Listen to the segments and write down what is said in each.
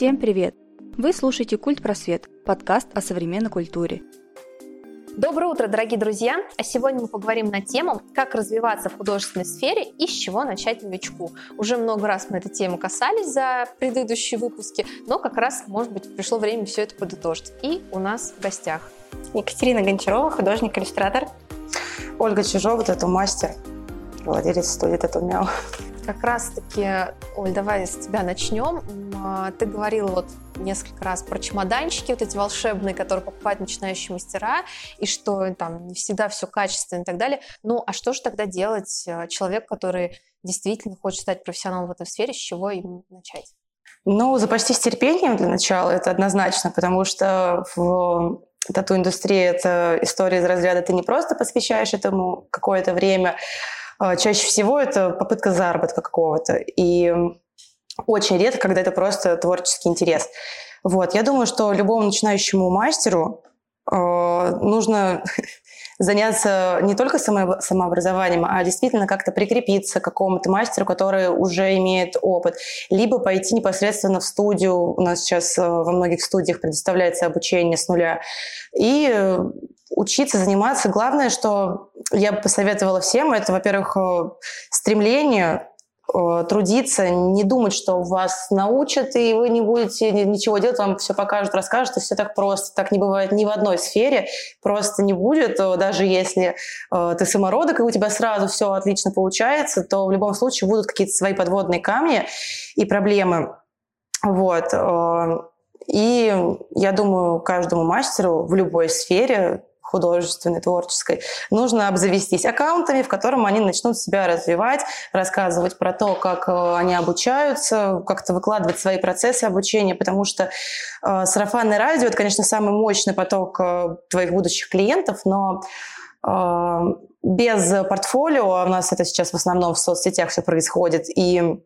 Всем привет! Вы слушаете «Культ Просвет» – подкаст о современной культуре. Доброе утро, дорогие друзья! А сегодня мы поговорим на тему, как развиваться в художественной сфере и с чего начать новичку. Уже много раз мы эту тему касались за предыдущие выпуски, но как раз, может быть, пришло время все это подытожить. И у нас в гостях Екатерина Гончарова, художник-иллюстратор. Ольга Чижова, тату-мастер, владелец студии Тату Мяу. Как раз-таки, Оль, давай с тебя начнем. А, ты говорила вот несколько раз про чемоданчики, вот эти волшебные, которые покупают начинающие мастера, и что там не всегда все качественно и так далее. Ну, а что же тогда делать э, человек, который действительно хочет стать профессионалом в этой сфере, с чего им начать? Ну, запастись терпением для начала, это однозначно, потому что в тату-индустрии это история из разряда ты не просто посвящаешь этому какое-то время, чаще всего это попытка заработка какого-то. И очень редко, когда это просто творческий интерес. Вот. Я думаю, что любому начинающему мастеру э, нужно заняться не только само, самообразованием, а действительно как-то прикрепиться к какому-то мастеру, который уже имеет опыт, либо пойти непосредственно в студию. У нас сейчас э, во многих студиях предоставляется обучение с нуля. И учиться, заниматься. Главное, что я бы посоветовала всем, это, во-первых, э, стремление Э, трудиться, не думать, что вас научат, и вы не будете ничего делать, вам все покажут, расскажут, и все так просто. Так не бывает ни в одной сфере, просто не будет. Даже если э, ты самородок, и у тебя сразу все отлично получается, то в любом случае будут какие-то свои подводные камни и проблемы. Вот. Э, и я думаю, каждому мастеру в любой сфере художественной, творческой, нужно обзавестись аккаунтами, в котором они начнут себя развивать, рассказывать про то, как э, они обучаются, как-то выкладывать свои процессы обучения, потому что э, сарафанное радио – это, конечно, самый мощный поток э, твоих будущих клиентов, но э, без портфолио, а у нас это сейчас в основном в соцсетях все происходит, и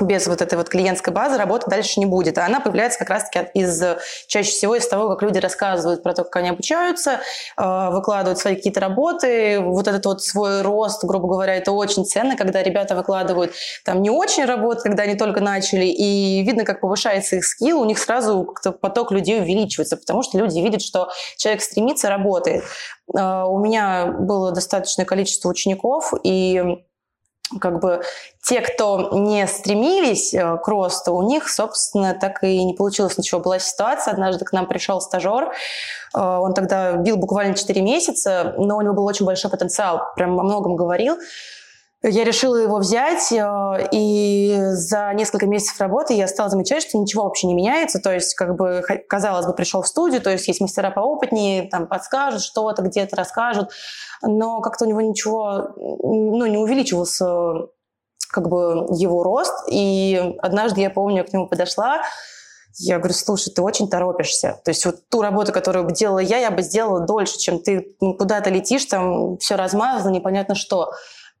без вот этой вот клиентской базы работы дальше не будет. А она появляется как раз-таки из, чаще всего из того, как люди рассказывают про то, как они обучаются, э, выкладывают свои какие-то работы. Вот этот вот свой рост, грубо говоря, это очень ценно, когда ребята выкладывают там не очень работы, когда они только начали, и видно, как повышается их скилл, у них сразу как-то поток людей увеличивается, потому что люди видят, что человек стремится, работает. Э, у меня было достаточное количество учеников, и как бы те, кто не стремились э, к росту, у них, собственно, так и не получилось ничего. Была ситуация, однажды к нам пришел стажер, э, он тогда бил буквально 4 месяца, но у него был очень большой потенциал, прям о многом говорил. Я решила его взять, э, и за несколько месяцев работы я стала замечать, что ничего вообще не меняется. То есть, как бы, казалось бы, пришел в студию, то есть есть мастера поопытнее, там подскажут что-то, где-то расскажут, но как-то у него ничего, ну, не увеличивался как бы его рост. И однажды, я помню, я к нему подошла, я говорю, слушай, ты очень торопишься. То есть вот ту работу, которую бы делала я, я бы сделала дольше, чем ты ну, куда-то летишь, там все размазано, непонятно что.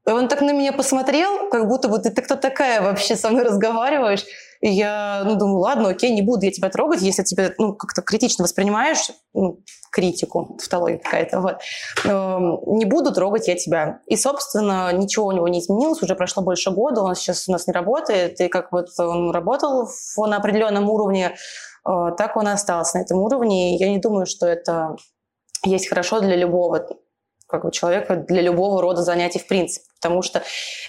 И он так на меня посмотрел, как будто бы ты, ты кто такая вообще со мной разговариваешь. И я, ну, думаю, ладно, окей, не буду я тебя трогать, если тебя, ну, как-то критично воспринимаешь, ну, критику, тавтология какая-то, вот, э, не буду трогать я тебя. И, собственно, ничего у него не изменилось, уже прошло больше года, он сейчас у нас не работает, и как вот он работал на определенном уровне, э, так он и остался на этом уровне, и я не думаю, что это есть хорошо для любого как бы человека для любого рода занятий в принципе. Потому что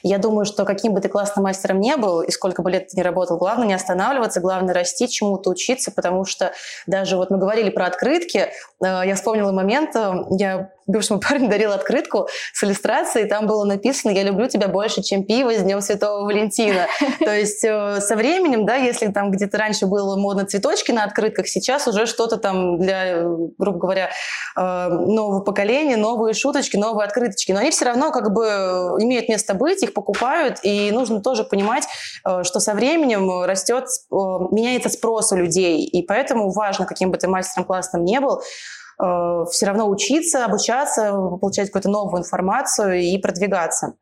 я думаю, что каким бы ты классным мастером не был, и сколько бы лет ты не работал, главное не останавливаться, главное расти, чему-то учиться, потому что даже вот мы говорили про открытки, э, я вспомнила момент, э, я бывшему парню дарила открытку с иллюстрацией, там было написано «Я люблю тебя больше, чем пиво с Днем Святого Валентина». То есть э, со временем, да, если там где-то раньше было модно цветочки на открытках, сейчас уже что-то там для, грубо говоря, нового поколения, новые шуточки, новые открыточки. Но они все равно как бы имеют место быть, их покупают, и нужно тоже понимать, э, что со временем растет, э, меняется спрос у людей, и поэтому важно, каким бы ты мастером классным не был, э, все равно учиться, обучаться, получать какую-то новую информацию и продвигаться.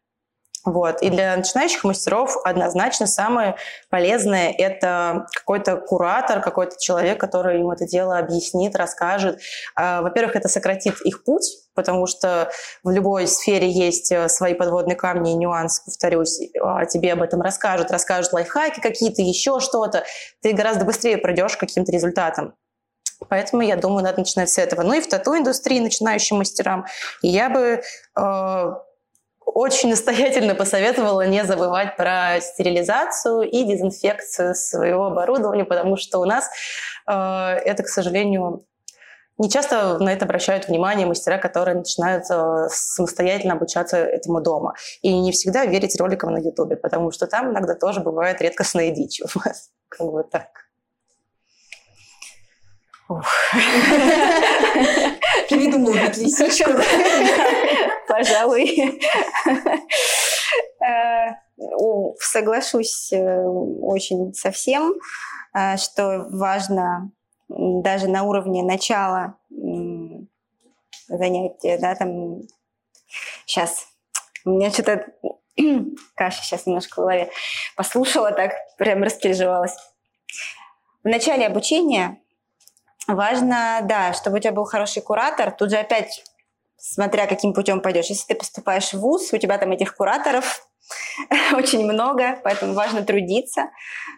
Вот. И для начинающих мастеров однозначно самое полезное – это какой-то куратор, какой-то человек, который им это дело объяснит, расскажет. А, во-первых, это сократит их путь, потому что в любой сфере есть э, свои подводные камни и нюансы, повторюсь, а тебе об этом расскажут, расскажут лайфхаки какие-то, еще что-то. Ты гораздо быстрее придешь к каким-то результатам. Поэтому я думаю, надо начинать с этого. Ну и в тату-индустрии начинающим мастерам я бы э, очень настоятельно посоветовала не забывать про стерилизацию и дезинфекцию своего оборудования, потому что у нас э, это, к сожалению, не часто на это обращают внимание мастера, которые начинают э, самостоятельно обучаться этому дома. И не всегда верить роликам на Ютубе, потому что там иногда тоже бывает у вас. Как бы так. Придумал лисичку. Пожалуй. Э, соглашусь э, очень со всем, э, что важно даже на уровне начала занятия, да, там сейчас у меня что-то каша сейчас немножко в голове. Послушала так, прям распереживалась. В начале обучения Важно, да, чтобы у тебя был хороший куратор. Тут же опять, смотря каким путем пойдешь. Если ты поступаешь в ВУЗ, у тебя там этих кураторов очень много, поэтому важно трудиться,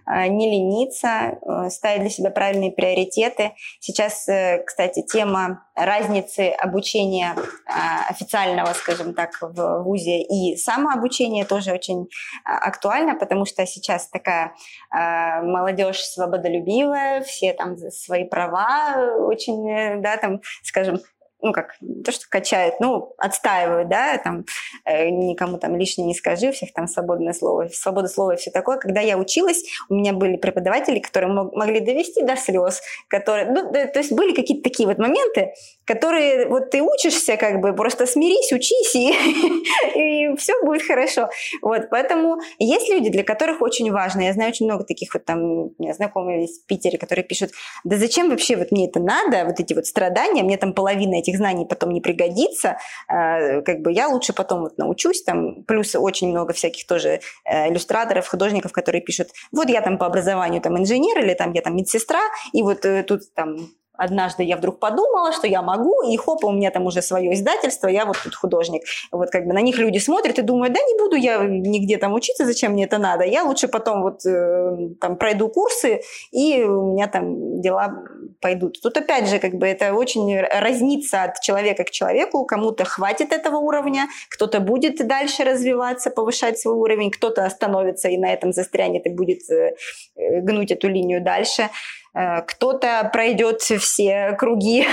а, не лениться, э, ставить для себя правильные приоритеты. Сейчас, э, кстати, тема разницы обучения а, официального, скажем так, в ВУЗе и самообучения тоже очень а, актуальна, потому что сейчас такая молодежь свободолюбивая, все там свои права очень, э, да, там, скажем, ну, как, то, что качают, ну, отстаивают, да, там, э, никому там лишнее не скажи, всех там свободное слово, свобода слова и все такое. Когда я училась, у меня были преподаватели, которые мог, могли довести до слез, которые, ну, да, то есть были какие-то такие вот моменты, которые, вот ты учишься, как бы, просто смирись, учись, и, все будет хорошо. Вот, поэтому есть люди, для которых очень важно, я знаю очень много таких вот там, у меня знакомые из Питера, которые пишут, да зачем вообще вот мне это надо, вот эти вот страдания, мне там половина этих этих знаний потом не пригодится, э, как бы я лучше потом вот научусь, там, плюс очень много всяких тоже э, иллюстраторов, художников, которые пишут, вот я там по образованию там инженер или там я там медсестра, и вот э, тут там однажды я вдруг подумала, что я могу, и хоп, у меня там уже свое издательство, я вот тут художник. Вот как бы на них люди смотрят и думают, да не буду я нигде там учиться, зачем мне это надо, я лучше потом вот э, там пройду курсы, и у меня там дела пойдут. Тут опять же как бы это очень разнится от человека к человеку, кому-то хватит этого уровня, кто-то будет дальше развиваться, повышать свой уровень, кто-то остановится и на этом застрянет и будет э, гнуть эту линию дальше. Э, кто-то пройдет все круги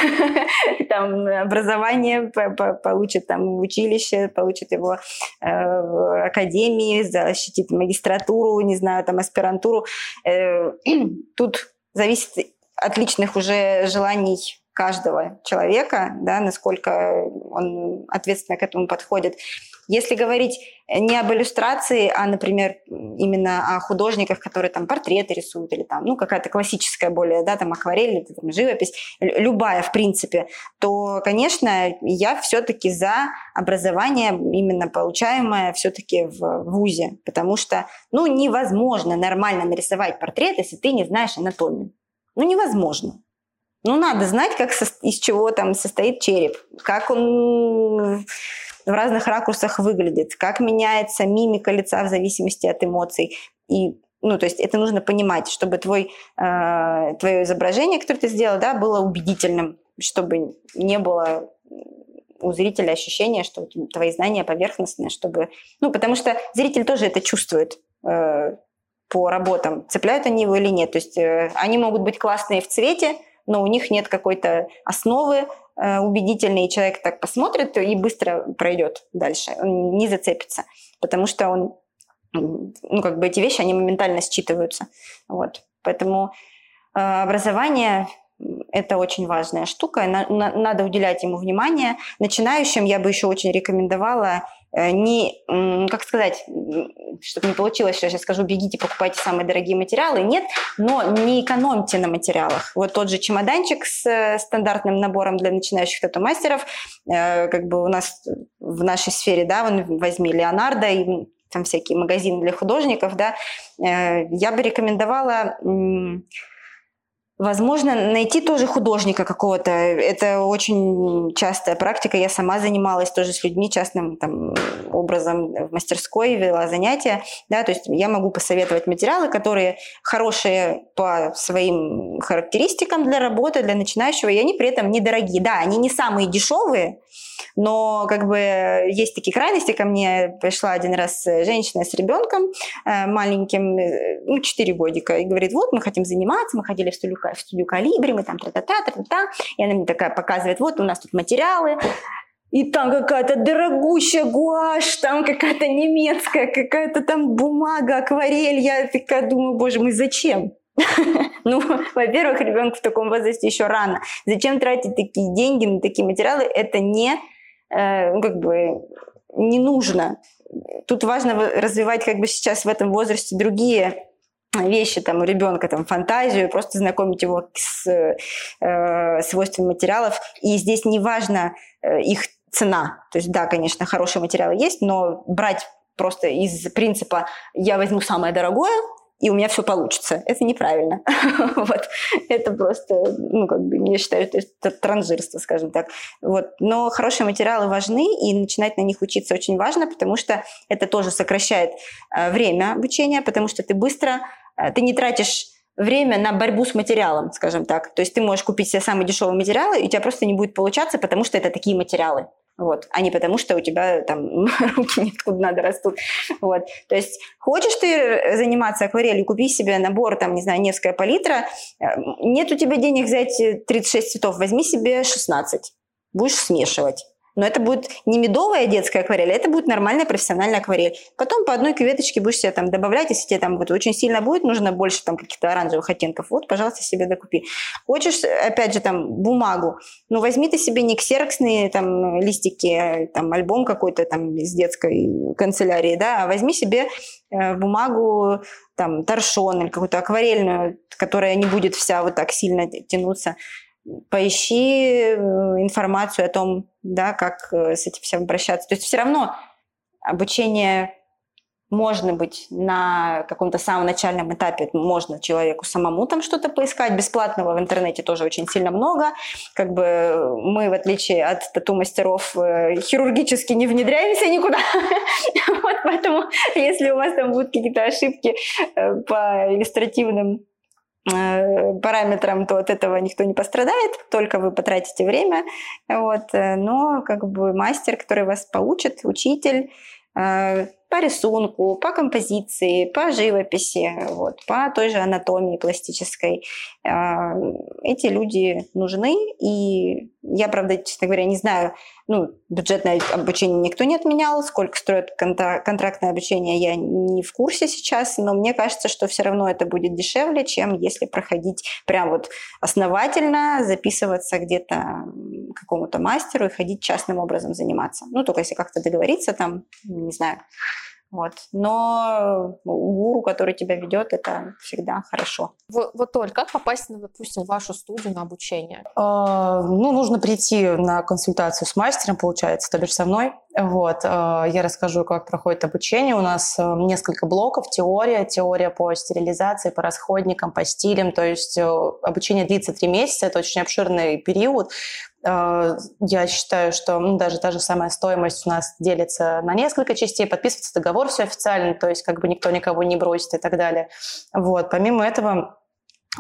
там, образование, получит там училище, получит его э, в академии, защитит магистратуру, не знаю, там аспирантуру. Э, тут зависит от личных уже желаний каждого человека, да, насколько он ответственно к этому подходит. Если говорить не об иллюстрации, а, например, именно о художниках, которые там портреты рисуют или там, ну, какая-то классическая более, да, там акварель, или, там, живопись, любая, в принципе, то, конечно, я все-таки за образование именно получаемое все-таки в ВУЗе, потому что, ну, невозможно нормально нарисовать портрет, если ты не знаешь анатомию. Ну, невозможно. Ну, надо знать, как со, из чего там состоит череп, как он в разных ракурсах выглядит, как меняется мимика лица в зависимости от эмоций. И ну, то есть это нужно понимать, чтобы твой, э, твое изображение, которое ты сделал, да, было убедительным, чтобы не было у зрителя ощущения, что твои знания поверхностные, чтобы... Ну, потому что зритель тоже это чувствует э, по работам, цепляют они его или нет. То есть э, они могут быть классные в цвете, но у них нет какой-то основы, убедительный, и человек так посмотрит и быстро пройдет дальше, он не зацепится, потому что он, ну, как бы эти вещи, они моментально считываются. Вот. Поэтому э, образование это очень важная штука, надо уделять ему внимание. Начинающим я бы еще очень рекомендовала Э, не, как сказать, чтобы не получилось, что я сейчас скажу, бегите, покупайте самые дорогие материалы. Нет, но не экономьте на материалах. Вот тот же чемоданчик с э, стандартным набором для начинающих тату-мастеров, э, как бы у нас в нашей сфере, да, вон возьми Леонардо, и там всякие магазины для художников, да, э, я бы рекомендовала Возможно, найти тоже художника какого-то. Это очень частая практика. Я сама занималась тоже с людьми частным там, образом в мастерской, вела занятия. Да, то есть я могу посоветовать материалы, которые хорошие по своим характеристикам для работы, для начинающего, и они при этом недорогие. Да, они не самые дешевые, но как бы есть такие крайности. Ко мне пришла один раз женщина с ребенком э, маленьким, э, ну, 4 годика, и говорит, вот, мы хотим заниматься, мы ходили в студию, в студию Калибри, мы там та-та-та, та-та-та. И она мне такая показывает, вот у нас тут материалы, и там какая-то дорогущая гуашь, там какая-то немецкая, какая-то там бумага, акварель. Я такая думаю, боже мой, зачем? Ну, во-первых, ребенку в таком возрасте еще рано. Зачем тратить такие деньги на такие материалы? Это не э, ну, как бы не нужно. Тут важно развивать как бы сейчас в этом возрасте другие вещи там у ребенка, там фантазию, просто знакомить его с э, свойствами материалов. И здесь не важно э, их цена. То есть да, конечно, хорошие материалы есть, но брать просто из принципа «я возьму самое дорогое», и у меня все получится. Это неправильно. вот. Это просто, ну, как бы, я считаю, это транжирство, скажем так. Вот. Но хорошие материалы важны, и начинать на них учиться очень важно, потому что это тоже сокращает э, время обучения, потому что ты быстро, э, ты не тратишь время на борьбу с материалом, скажем так. То есть ты можешь купить себе самые дешевые материалы, и у тебя просто не будет получаться, потому что это такие материалы вот, а не потому, что у тебя там руки неоткуда надо растут. Вот. То есть хочешь ты заниматься акварелью, купи себе набор, там, не знаю, Невская палитра, э, нет у тебя денег взять 36 цветов, возьми себе 16, будешь смешивать. Но это будет не медовая детская акварель, а это будет нормальная профессиональная акварель. Потом по одной кветочке будешь себе там добавлять, если тебе там вот очень сильно будет нужно больше там каких-то оранжевых оттенков, вот, пожалуйста, себе докупи. Хочешь, опять же, там бумагу, ну возьми ты себе не ксероксные там листики, а, там альбом какой-то там из детской канцелярии, да, а возьми себе э, бумагу там торшон или какую-то акварельную, которая не будет вся вот так сильно тянуться поищи э, информацию о том, да, как э, с этим всем обращаться. То есть все равно обучение можно быть на каком-то самом начальном этапе, можно человеку самому там что-то поискать. Бесплатного в интернете тоже очень сильно много. Как бы мы, в отличие от тату-мастеров, э, хирургически не внедряемся никуда. Вот поэтому, если у вас там будут какие-то ошибки по иллюстративным Э, параметрам, то от этого никто не пострадает, только вы потратите время. Вот. Э, но как бы мастер, который вас получит, учитель, э, по рисунку, по композиции, по живописи, вот, по той же анатомии пластической. А, эти люди нужны, и я, правда, честно говоря, не знаю, ну, бюджетное обучение никто не отменял, сколько стоит контрактное обучение, я не в курсе сейчас, но мне кажется, что все равно это будет дешевле, чем если проходить прям вот основательно, записываться где-то какому-то мастеру и ходить частным образом заниматься. Ну, только если как-то договориться там, не знаю, вот. Но гуру, который тебя ведет, это всегда хорошо. Вот, вот Оль, как попасть, на, допустим, в вашу студию на обучение? А, ну, нужно прийти на консультацию с мастером, получается, то бишь со мной. Вот. А, я расскажу, как проходит обучение. У нас а, несколько блоков. Теория, теория по стерилизации, по расходникам, по стилям. То есть э, обучение длится три месяца. Это очень обширный период. А, я считаю, что ну, даже та же самая стоимость у нас делится на несколько частей, подписывается договор все официально, то есть как бы никто никого не бросит и так далее. Вот. Помимо этого,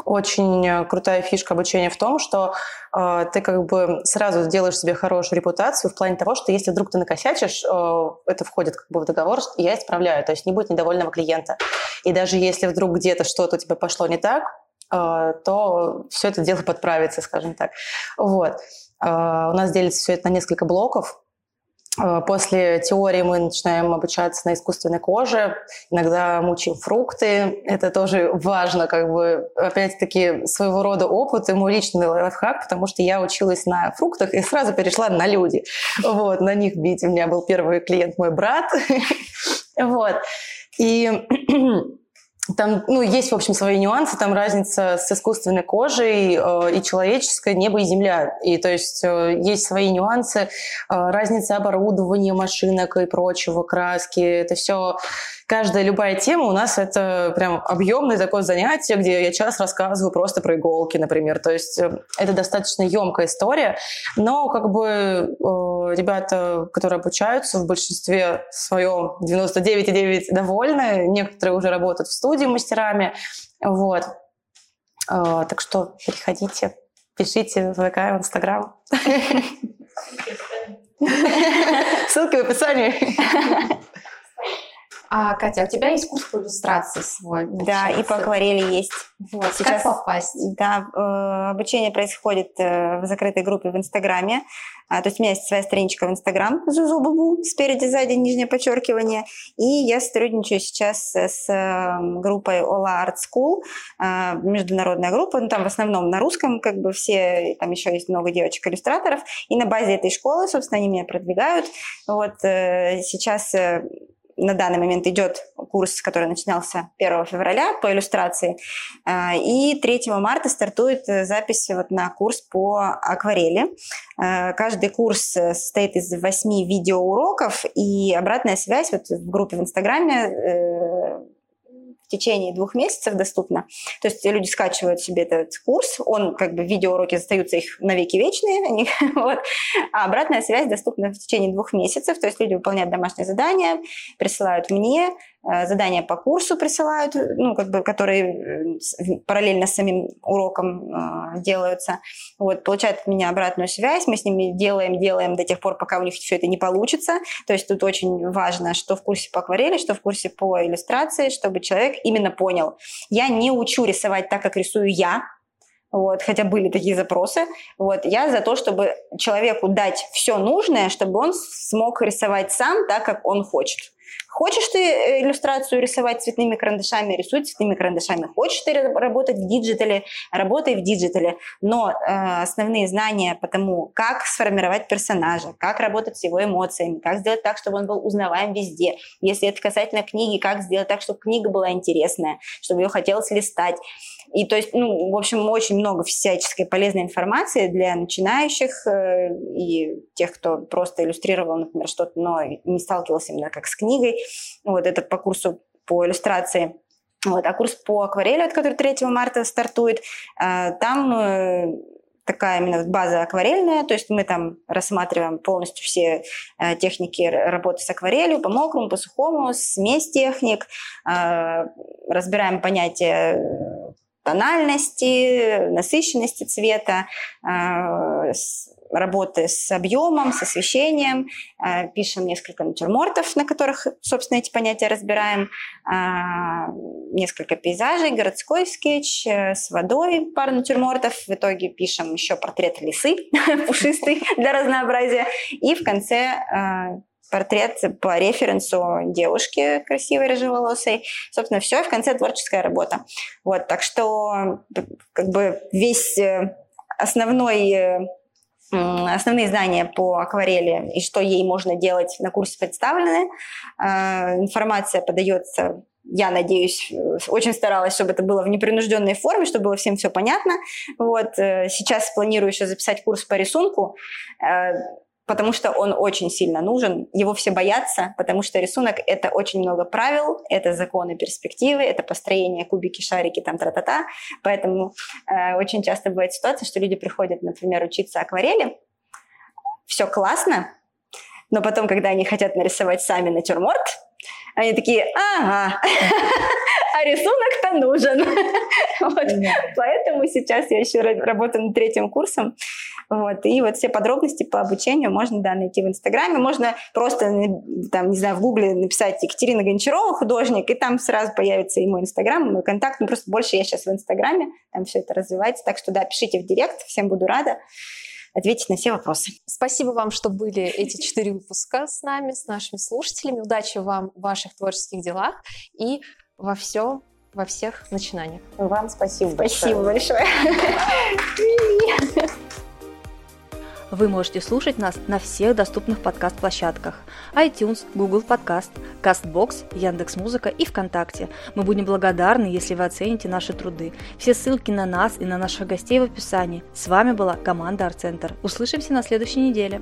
очень крутая фишка обучения в том, что э, ты как бы сразу сделаешь себе хорошую репутацию в плане того, что если вдруг ты накосячишь, э, это входит как бы в договор, я исправляю, то есть не будет недовольного клиента. И даже если вдруг где-то что-то у тебя пошло не так, э, то все это дело подправится, скажем так. Вот. А, у нас делится все это на несколько блоков. А, после теории мы начинаем обучаться на искусственной коже, иногда мучаем фрукты. Это тоже важно, как бы, опять-таки, своего рода опыт и мой личный лайфхак, потому что я училась на фруктах и сразу перешла на люди. Вот, на них бить. У меня был первый клиент мой брат. Вот. И там, ну, есть, в общем, свои нюансы, там разница с искусственной кожей э, и человеческой, небо и земля. И то есть э, есть свои нюансы, э, разница оборудования, машинок и прочего, краски. Это все, каждая любая тема у нас это прям объемное такое занятие, где я час рассказываю просто про иголки, например. То есть э, это достаточно емкая история, но как бы э, ребята, которые обучаются, в большинстве своем 99,9 довольны, некоторые уже работают в студии, мастерами. Вот. А, так что переходите, пишите в ВК, в Инстаграм. Ссылки в описании. А, Катя, у тебя есть курс по иллюстрации свой? Да, и по акварели есть. Вот, Сейчас, как попасть? Да, э, обучение происходит э, в закрытой группе в Инстаграме. А, то есть у меня есть своя страничка в Инстаграм, Зузубубу, спереди, сзади, нижнее подчеркивание. И я сотрудничаю сейчас с эм, группой Ola Art School, э, международная группа, ну, там в основном на русском, как бы все, там еще есть много девочек-иллюстраторов. И на базе этой школы, собственно, они меня продвигают. Вот сейчас на данный момент идет курс, который начинался 1 февраля по иллюстрации. А, и 3 марта стартует э, запись вот на курс по акварели. А, каждый курс э, состоит из 8 видеоуроков, и обратная связь вот в группе в Инстаграме э, в течение двух месяцев доступно. То есть люди скачивают себе этот курс, он как бы видеоуроки остаются их навеки вечные, они, вот, а обратная связь доступна в течение двух месяцев, то есть люди выполняют домашние задания, присылают мне, задания по курсу присылают, ну, как бы, которые э, параллельно с самим уроком э, делаются. Вот, получают от меня обратную связь, мы с ними делаем, делаем до тех пор, пока у них все это не получится. То есть тут очень важно, что в курсе по акварели, что в курсе по иллюстрации, чтобы человек именно понял. Я не учу рисовать так, как рисую я, вот, хотя были такие запросы. Вот, я за то, чтобы человеку дать все нужное, чтобы он смог рисовать сам так, как он хочет. Хочешь ты э, иллюстрацию рисовать цветными карандашами, рисуй цветными карандашами. Хочешь ты работать в digital е, работай в диджитале. Но э, основные знания по тому, как сформировать персонажа, как работать с его эмоциями, как сделать так, чтобы он был узнаваем везде. Если это касательно книги, как сделать так, чтобы книга была интересная, чтобы ее хотелось листать. И то есть, ну, в общем, очень много всяческой полезной информации для начинающих э, и тех, кто просто иллюстрировал, например, что-то, но не сталкивался именно как с книгой. Вот это по курсу по иллюстрации. Вот. А курс по акварели, от который 3 марта стартует, э, там э, такая именно база акварельная, то есть мы там рассматриваем полностью все техники работы с акварелью, по мокрому, по сухому, смесь техник, разбираем понятие тональности, насыщенности цвета, э, работы с объемом, с освещением, э, пишем несколько натюрмортов, на которых, собственно, эти понятия разбираем, э, несколько пейзажей, городской скетч с водой, пару натюрмортов, в итоге пишем еще портрет лисы пушистый для разнообразия, и в конце портрет по референсу девушки красивой, рыжеволосой. Собственно, все, и в конце творческая работа. Вот, так что как бы весь э, основной э, основные знания по акварели и что ей можно делать на курсе представлены. Э, информация подается я надеюсь, очень старалась, чтобы это было в непринужденной форме, чтобы было всем все понятно. Вот. Сейчас планирую еще записать курс по рисунку потому что он очень сильно нужен. Его все боятся, потому что рисунок — это очень много правил, это законы перспективы, это построение кубики, шарики, там, тра-та-та. Поэтому э, очень часто бывает ситуация, что люди приходят, например, учиться акварели, все классно, но потом, когда они хотят нарисовать сами натюрморт, они такие, ага, а рисунок-то нужен. вот. Поэтому сейчас я еще работаю над третьим курсом. Вот. И вот все подробности по обучению можно да, найти в Инстаграме. Можно просто, там, не знаю, в Гугле написать Екатерина Гончарова, художник, и там сразу появится и мой Инстаграм, и мой контакт. Ну, просто больше я сейчас в Инстаграме, там все это развивается. Так что, да, пишите в Директ, всем буду рада ответить на все вопросы. Спасибо вам, что были эти четыре выпуска с нами, с нашими слушателями. Удачи вам в ваших творческих делах и во всем, во всех начинаниях. Вам спасибо Спасибо большое. Вы можете слушать нас на всех доступных подкаст-площадках iTunes, Google Podcast, CastBox, Яндекс.Музыка и ВКонтакте. Мы будем благодарны, если вы оцените наши труды. Все ссылки на нас и на наших гостей в описании. С вами была команда Арт Центр. Услышимся на следующей неделе.